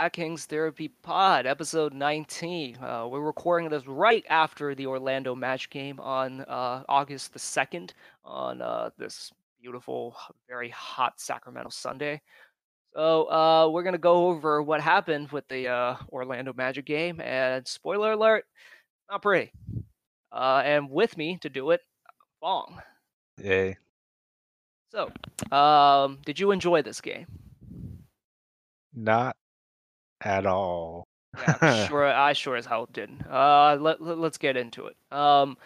Sacking Therapy Pod, episode 19. Uh, we're recording this right after the Orlando match game on uh, August the 2nd on uh, this beautiful, very hot Sacramento Sunday. So uh, we're going to go over what happened with the uh, Orlando Magic game. And spoiler alert, not pretty. Uh, and with me to do it, Fong. Yay. So, um, did you enjoy this game? Not at all. Yeah, sure. I sure as hell didn't. Uh, let, let us get into it. Um,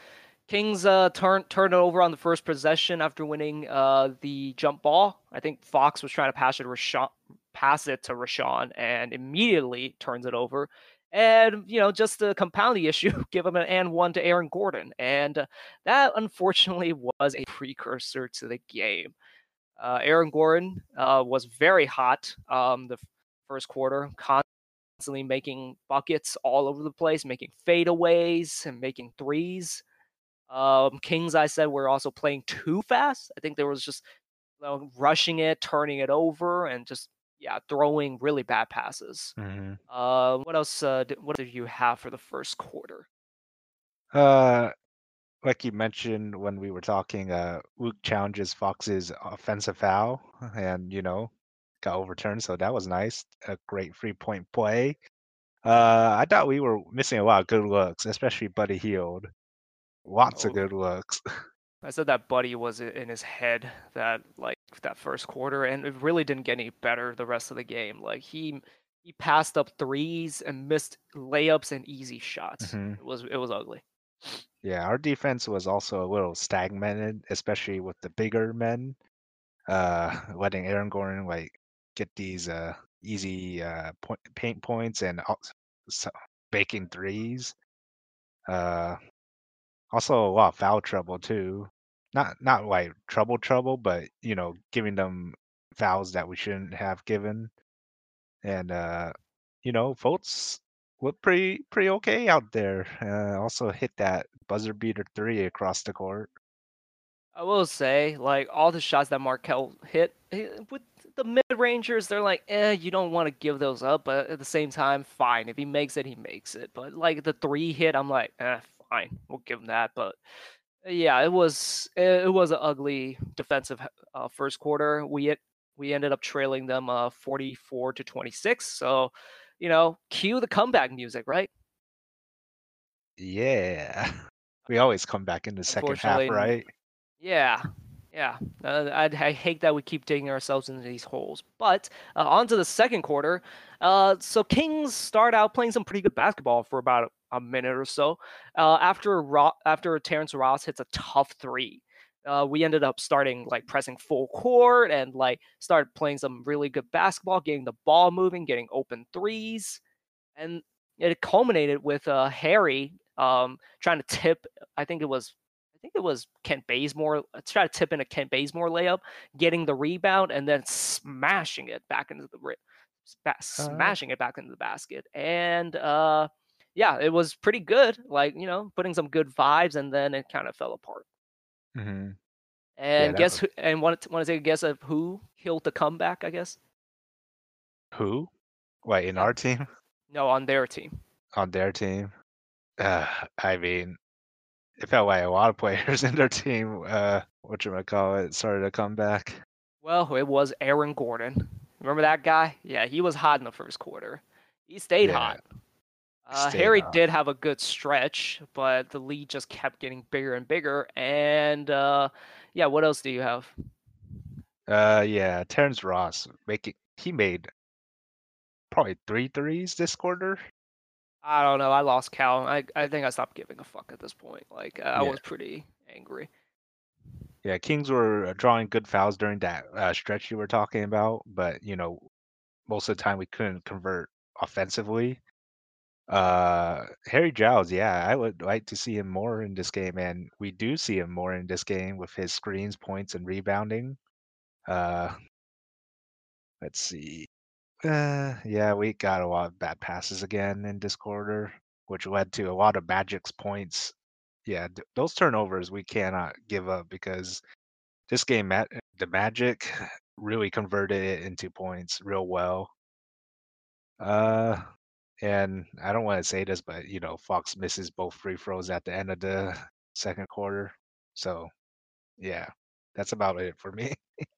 Kings uh turn turned it over on the first possession after winning uh the jump ball. I think Fox was trying to pass it to Richaun, pass it to Richaun, and immediately turns it over. And you know, just to compound the issue, give him an and one to Aaron Gordon, and uh, that unfortunately was a precursor to the game. Uh, Aaron Gordon uh, was very hot um, the first quarter, constantly making buckets all over the place, making fadeaways and making threes. Um, Kings, I said, were also playing too fast. I think there was just you know, rushing it, turning it over, and just yeah, throwing really bad passes. hmm Uh, what else? Uh, did, what did you have for the first quarter? Uh, like you mentioned when we were talking, uh, Luke challenges Fox's offensive foul, and you know, got overturned. So that was nice. A great three point play. Uh, I thought we were missing a lot of good looks, especially Buddy Hield. Lots of Oh, good looks. I said that Buddy was in his head that like that first quarter, and it really didn't get any better the rest of the game. Like he he passed up threes and missed layups and easy shots. hmm It was it was ugly. Yeah, our defense was also a little stagnated, especially with the bigger men. Uh, letting Aaron Gordon like get these uh easy uh point, paint points and also so- making threes. Uh, also a lot of foul trouble too. Not not like trouble trouble, but you know, giving them fouls that we shouldn't have given. And uh, you know, Fultz looked pretty pretty okay out there. Uh, also hit that buzzer beater three across the court. I will say, like all the shots that Markelle hit with the mid rangers, they're like, eh, you don't want to give those up, but at the same time, fine. If he makes it, he makes it. But like the three hit, I'm like, eh, fine, we'll give him that. But yeah, it was it, was an ugly defensive uh, first quarter. We it, we ended up trailing them uh 44 to 26. So, you know, cue the comeback music, right? Yeah. We always come back in the second half, right? Yeah, yeah. Uh, I, I hate that we keep digging ourselves into these holes. But uh, on to the second quarter. Uh, so Kings start out playing some pretty good basketball for about a minute or so. Uh, after Ro- after Terrence Ross hits a tough three, uh, we ended up starting like pressing full court and like started playing some really good basketball, getting the ball moving, getting open threes, and it culminated with uh, Harry um, trying to tip. I think it was I think it was Kent Bazemore. Let's try to tip in a Kent Bazemore layup, getting the rebound, and then smashing it back into the ri- Uh, smashing it back into the basket. And uh, yeah, it was pretty good. Like you know, putting some good vibes, and then it kind of fell apart. hmm And that guess was who? And want to want to take a guess of who killed the comeback? I guess. who? Wait, in our team? No, on their team. On their team? Uh, I mean, it felt like a lot of players in their team, uh, call it, started to come back. Well, it was Aaron Gordon. Remember that guy? Yeah, he was hot in the first quarter. He stayed Yeah, hot. Uh, stayed Harry hot. did have a good stretch, but the lead just kept getting bigger and bigger. And uh, yeah, what else do you have? Uh, yeah, Terrence Ross making he made probably three threes this quarter. I don't know. I lost count. I I think I stopped giving a fuck at this point. Like I Yeah, was pretty angry. yeah. Kings were uh, drawing good fouls during that uh, stretch you were talking about, but you know, most of the time we couldn't convert offensively. Uh, Harry Giles, yeah, I would like to see him more in this game, and we do see him more in this game with his screens, points, and rebounding. Uh, let's see. Uh, yeah, we got a lot of bad passes again in this quarter, which led to a lot of Magic's points. Yeah, th- those turnovers we cannot give up because this game, Ma- the Magic really converted it into points real well. Uh, and I don't want to say this, but you know, Fox misses both free throws at the end of the second quarter. So yeah, that's about it for me.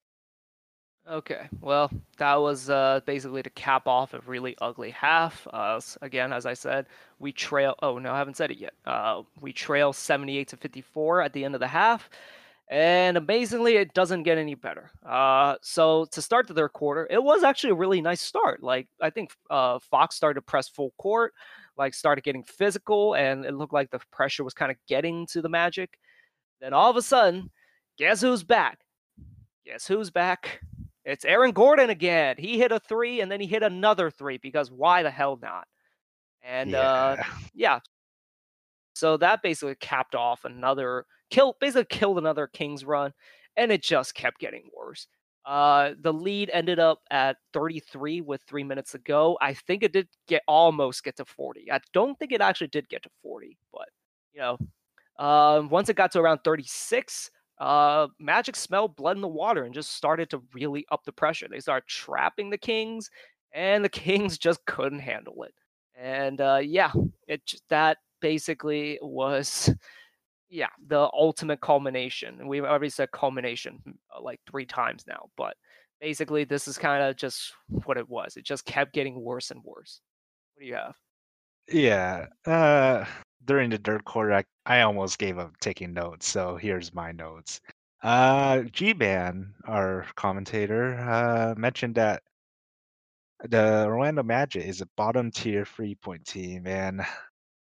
Okay, well, that was uh, basically to cap off a really ugly half. Uh, again, as I said, we trail. Oh no, I haven't said it yet. Uh, we trail 78 to 54 at the end of the half, and amazingly, it doesn't get any better. Uh, so to start the third quarter, it was actually a really nice start. Like I think uh, Fox started to press full court, like started getting physical, and it looked like the pressure was kind of getting to the Magic. Then all of a sudden, guess who's back? Guess who's back? It's Aaron Gordon again. He hit a three and then he hit another three because why the hell not? And uh, yeah. yeah, so that basically capped off another kill, basically killed another Kings run, and it just kept getting worse. Uh, the lead ended up at 33 with three minutes to go. I think it did get almost get to 40. I don't think it actually did get to 40, but you know, uh, once it got to around 36, uh, Magic smelled blood in the water and just started to really up the pressure. They started trapping the Kings, and the Kings just couldn't handle it. And uh, yeah, it that basically was yeah the ultimate culmination. We've already said culmination uh, like three times now, but basically this is kind of just what it was. It just kept getting worse and worse. What do you have? Yeah. Uh, during the third quarter, I, I almost gave up taking notes. So here's my notes. Uh, G-Man, our commentator, uh, mentioned that the Orlando Magic is a bottom tier three point team, and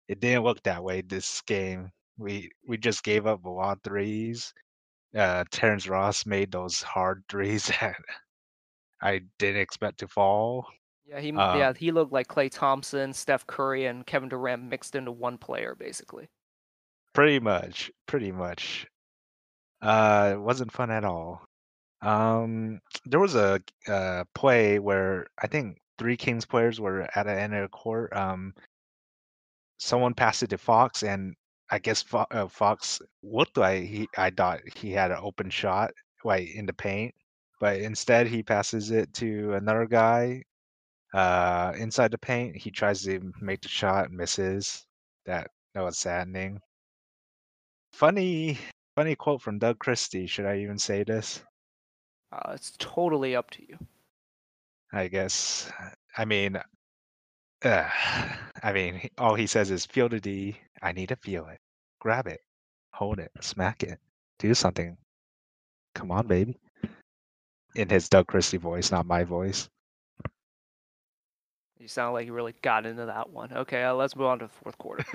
it didn't look that way this game. We we just gave up a lot of threes. Uh, Terrence Ross made those hard threes that I didn't expect to fall. Yeah, he Um, yeah he looked like Klay Thompson, Steph Curry, and Kevin Durant mixed into one player basically. pretty much, pretty much. Uh, it wasn't fun at all. Um, there was a uh, play where I think three Kings players were at the end of the court. Um, someone passed it to Fox, and I guess Fo- uh, Fox looked like he. I thought he had an open shot, like in the paint, but instead he passes it to another guy uh, inside the paint. He tries to make the shot, misses. That that was saddening. Funny, funny quote from Doug Christie. Should I even say this? Uh, it's totally up to you. I guess. I mean, uh, I mean, all he says is "feel the D. I need to feel it. Grab it, hold it, smack it, do something. Come on, baby." In his Doug Christie voice, not my voice. You sound like you really got into that one. Okay, uh, let's move on to the fourth quarter.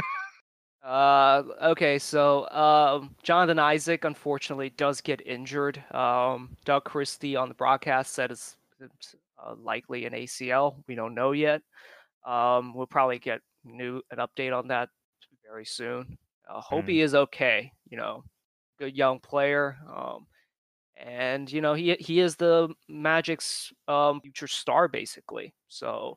uh, okay, so um, Jonathan Isaac unfortunately does get injured. Um, Doug Christie on the broadcast said it's, it's uh, likely an ACL. We don't know yet. Um, we'll probably get new an update on that very soon. Uh, hope Mm. he is okay. You know, good young player. Um, and you know he he is the Magic's um, future star basically. So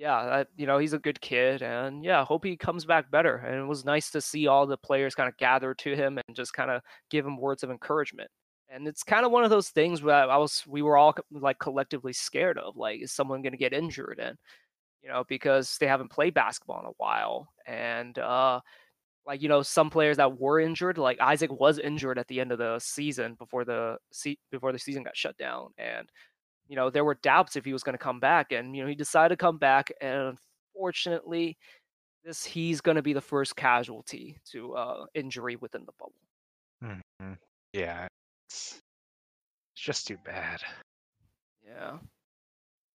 yeah, that, you know he's a good kid, and yeah, hope he comes back better. And it was nice to see all the players kind of gather to him and just kind of give him words of encouragement. And it's kind of one of those things where I was we were all like collectively scared of like is someone going to get injured and you know because they haven't played basketball in a while and uh like you know some players that were injured like Isaac was injured at the end of the season before the se- before the season got shut down and you know there were doubts if he was going to come back and you know he decided to come back and unfortunately this he's going to be the first casualty to uh injury within the bubble. Mhm. Yeah, it's, it's just too bad. yeah.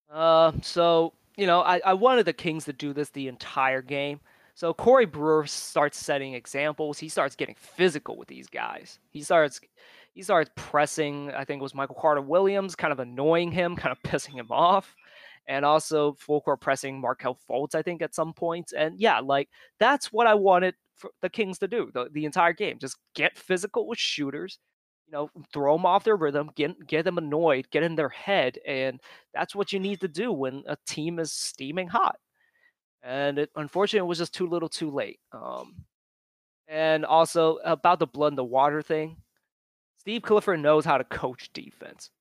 Uh so you know I, I wanted the kings to do this the entire game. So corey brewer starts setting examples. He starts getting physical with these guys. He starts he starts pressing i think it was michael carter williams kind of annoying him kind of pissing him off and also full court pressing Markelle Fultz, I think, at some points. And yeah, like that's what I wanted for the Kings to do the, the entire game. Just get physical with shooters, you know, throw them off their rhythm, get get them annoyed, get in their head, and that's what you need to do when a team is steaming hot. And it, unfortunately, it was just too little, too late. Um, and also about the blood and the water thing, Steve Clifford knows how to coach defense.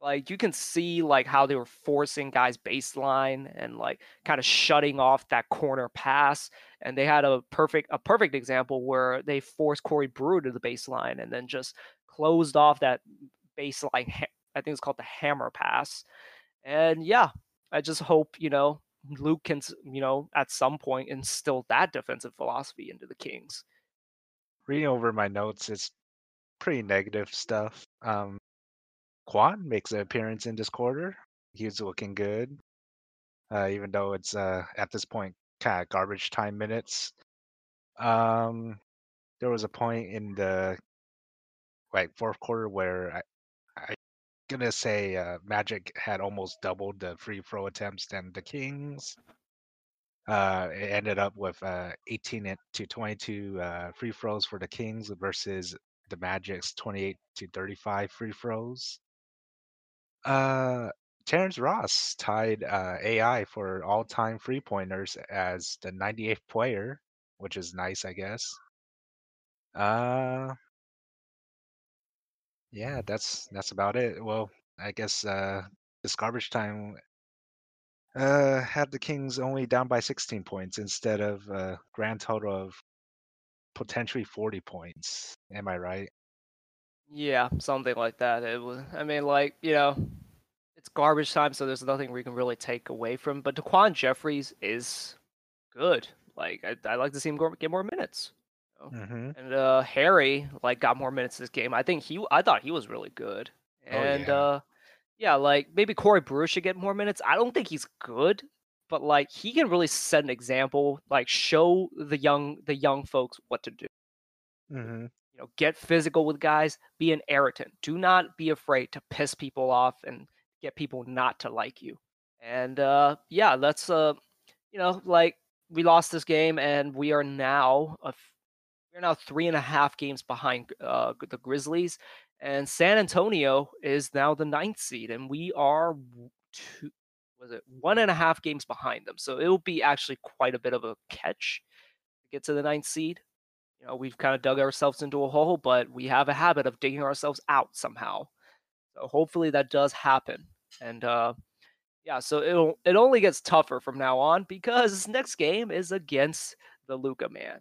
Like you can see like how they were forcing guys baseline and like kind of shutting off that corner pass. And they had a perfect a perfect example where they forced Corey Brewer to the baseline and then just closed off that baseline. I think it's called the hammer pass. And yeah, I just hope you know Luke can you know at some point instill that defensive philosophy into the Kings. Reading over my notes, it's pretty negative stuff. Um, Quan makes an appearance in this quarter. He's looking good, uh, even though it's uh, at this point kind of garbage time minutes. Um, there was a point in the like fourth quarter where I, I gonna say uh, Magic had almost doubled the free throw attempts than the Kings. Uh, it ended up with uh, 18 to 22 uh, free throws for the Kings versus the Magic's 28 to 35 free throws. Uh, Terrence Ross tied uh, AI for all-time free pointers as the 98th player, which is nice, I guess. Uh, yeah, that's that's about it. Well, I guess uh, this garbage time uh, had the Kings only down by 16 points instead of a grand total of potentially 40 points. Am I right? Yeah, something like that. It was. I mean, like you know, it's garbage time, so there's nothing we can really take away from. But Daquan Jeffries is good. Like I, I like to see him get more minutes. You know? mm-hmm. And uh, Harry like got more minutes this game. I think he. I thought he was really good. And oh, yeah. uh, yeah, like maybe Corey Brewer should get more minutes. I don't think he's good, but like he can really set an example, like show the young the young folks what to do. Mm-hmm. You know, get physical with guys. Be an irritant. Do not be afraid to piss people off and get people not to like you. And uh, yeah, that's uh, you know, like we lost this game, and we are now a, we're now three and a half games behind uh, the Grizzlies, and San Antonio is now the ninth seed, and we are two, was it one and a half games behind them. So it'll be actually quite a bit of a catch to get to the ninth seed. You know, we've kind of dug ourselves into a hole, but we have a habit of digging ourselves out somehow. So hopefully that does happen. And uh yeah, so it'll it only gets tougher from now on because next game is against the Luka man.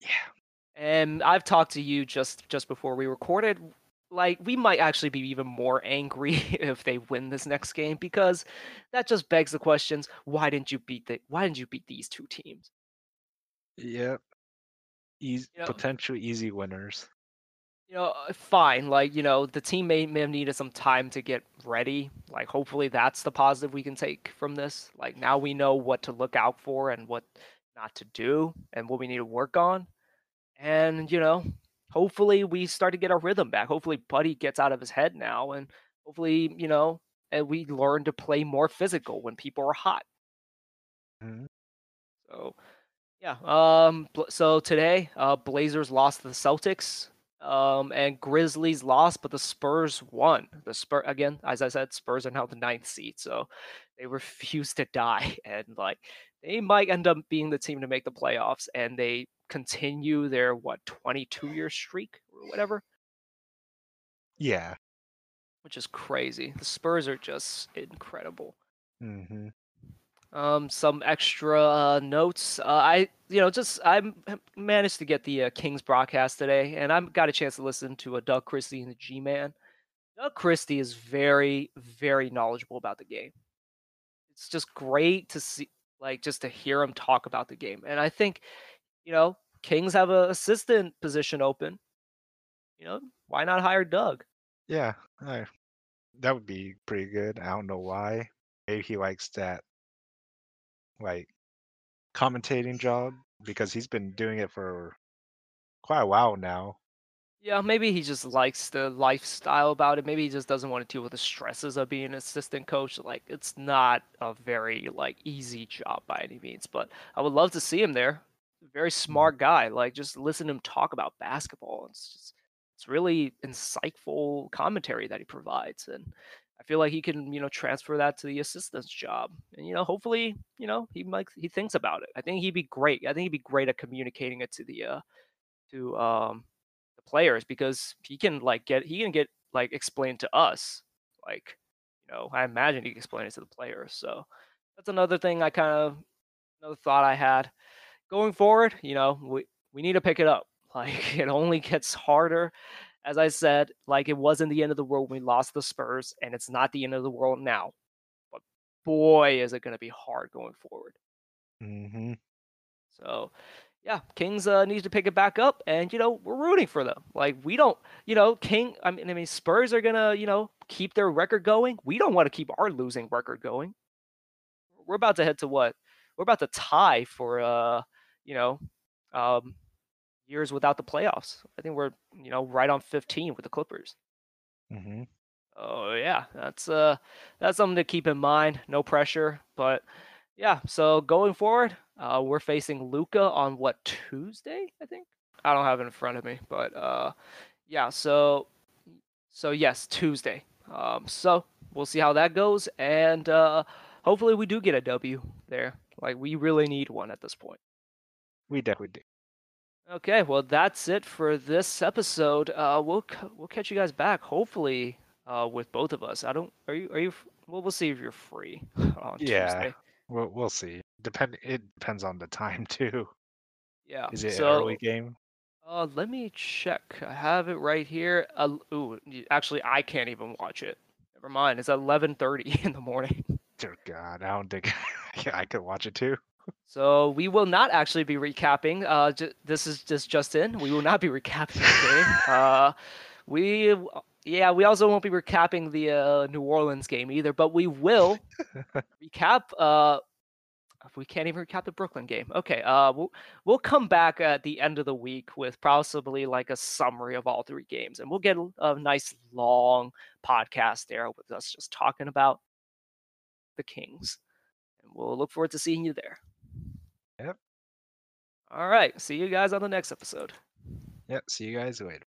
Yeah. And I've talked to you just just before we recorded. Like we might actually be even more angry if they win this next game because that just begs the questions: Why didn't you beat the? Why didn't you beat these two teams? yeah easy, you know, potential easy winners. You know, uh, fine. Like you know, the team may, may have needed some time to get ready. Like hopefully that's the positive we can take from this. Like now we know what to look out for and what not to do and what we need to work on. And, you know, hopefully we start to get our rhythm back. Hopefully Buddy gets out of his head now and hopefully, you know, and we learn to play more physical when people are hot. Mm-hmm. So, yeah. Um. So today, uh, Blazers lost to the Celtics. Um, and Grizzlies lost, but the Spurs won. The Spur again, as I said, Spurs are now the ninth seed, so they refuse to die, and like they might end up being the team to make the playoffs. And they continue their what 22 year streak or whatever. Yeah, which is crazy. The Spurs are just incredible. Mm-hmm. Um, some extra uh, notes. Uh, I, you know, just I managed to get the uh, Kings broadcast today, and I got a chance to listen to a Doug Christie and the G-Man. Doug Christie is very, very knowledgeable about the game. It's just great to see, like, just to hear him talk about the game, and I think, you know, Kings have a assistant position open. You know, why not hire Doug? Yeah, I, that would be pretty good. I don't know why. Maybe he likes that like commentating job because he's been doing it for quite a while now. Yeah, maybe he just likes the lifestyle about it. Maybe he just doesn't want to deal with the stresses of being an assistant coach. Like it's not a very like easy job by any means, but I would love to see him there very mm-hmm. smart guy. Like just listen to him talk about basketball. It's just, it's really insightful commentary that he provides, and I feel like he can you know transfer that to the assistant's job, and you know hopefully you know he might he thinks about it. I think he'd be great. I think he'd be great at communicating it to the uh to um the players because he can like get he can get like explained to us. Like, you know, I imagine he can explain it to the players. So that's another thing I kind of another thought I had. Going forward, you know, we we need to pick it up. Like it only gets harder. As I said, like it wasn't the end of the world when we lost the Spurs, and it's not the end of the world now. But boy, is it going to be hard going forward. Mm-hmm. So, yeah, Kings uh, need to pick it back up, and you know we're rooting for them. Like we don't, you know, King. I mean, I mean, Spurs are gonna, you know, keep their record going. We don't want to keep our losing record going. We're about to head to what? We're about to tie for, uh, you know, um, years without the playoffs. I think we're, you know, right on 15 with the Clippers. Mm-hmm. Oh yeah, that's uh that's something to keep in mind. No pressure, but yeah. So going forward, uh, we're facing Luka on what Tuesday? I think I don't have it in front of me, but uh, yeah. So so yes, Tuesday. Um, so we'll see how that goes, and uh, hopefully we do get a W there. Like we really need one at this point. We definitely do. Okay, well that's it for this episode. Uh, we'll we'll catch you guys back hopefully uh, with both of us. I don't. Are you? Are you? Well, we'll see if you're free on Yeah. Tuesday. We'll we'll see. Depend. It depends on the time too. Yeah. Is it so, early game? Uh, let me check. I have it right here. Uh, ooh, actually, I can't even watch it. Never mind. It's 11:30 in the morning. Dear God, I don't think yeah, I could watch it too. So we will not actually be recapping. Uh, ju- this is just Justin. We will not be recapping the game. Uh, we yeah, we also won't be recapping the uh, New Orleans game either, but we will recap. Uh, we can't even recap the Brooklyn game. Okay. Uh, we'll we'll come back at the end of the week with possibly like a summary of all three games, and we'll get a, a nice long podcast there with us just talking about the Kings, and we'll look forward to seeing you there. All right. See you guys on the next episode. Yep. See you guys later.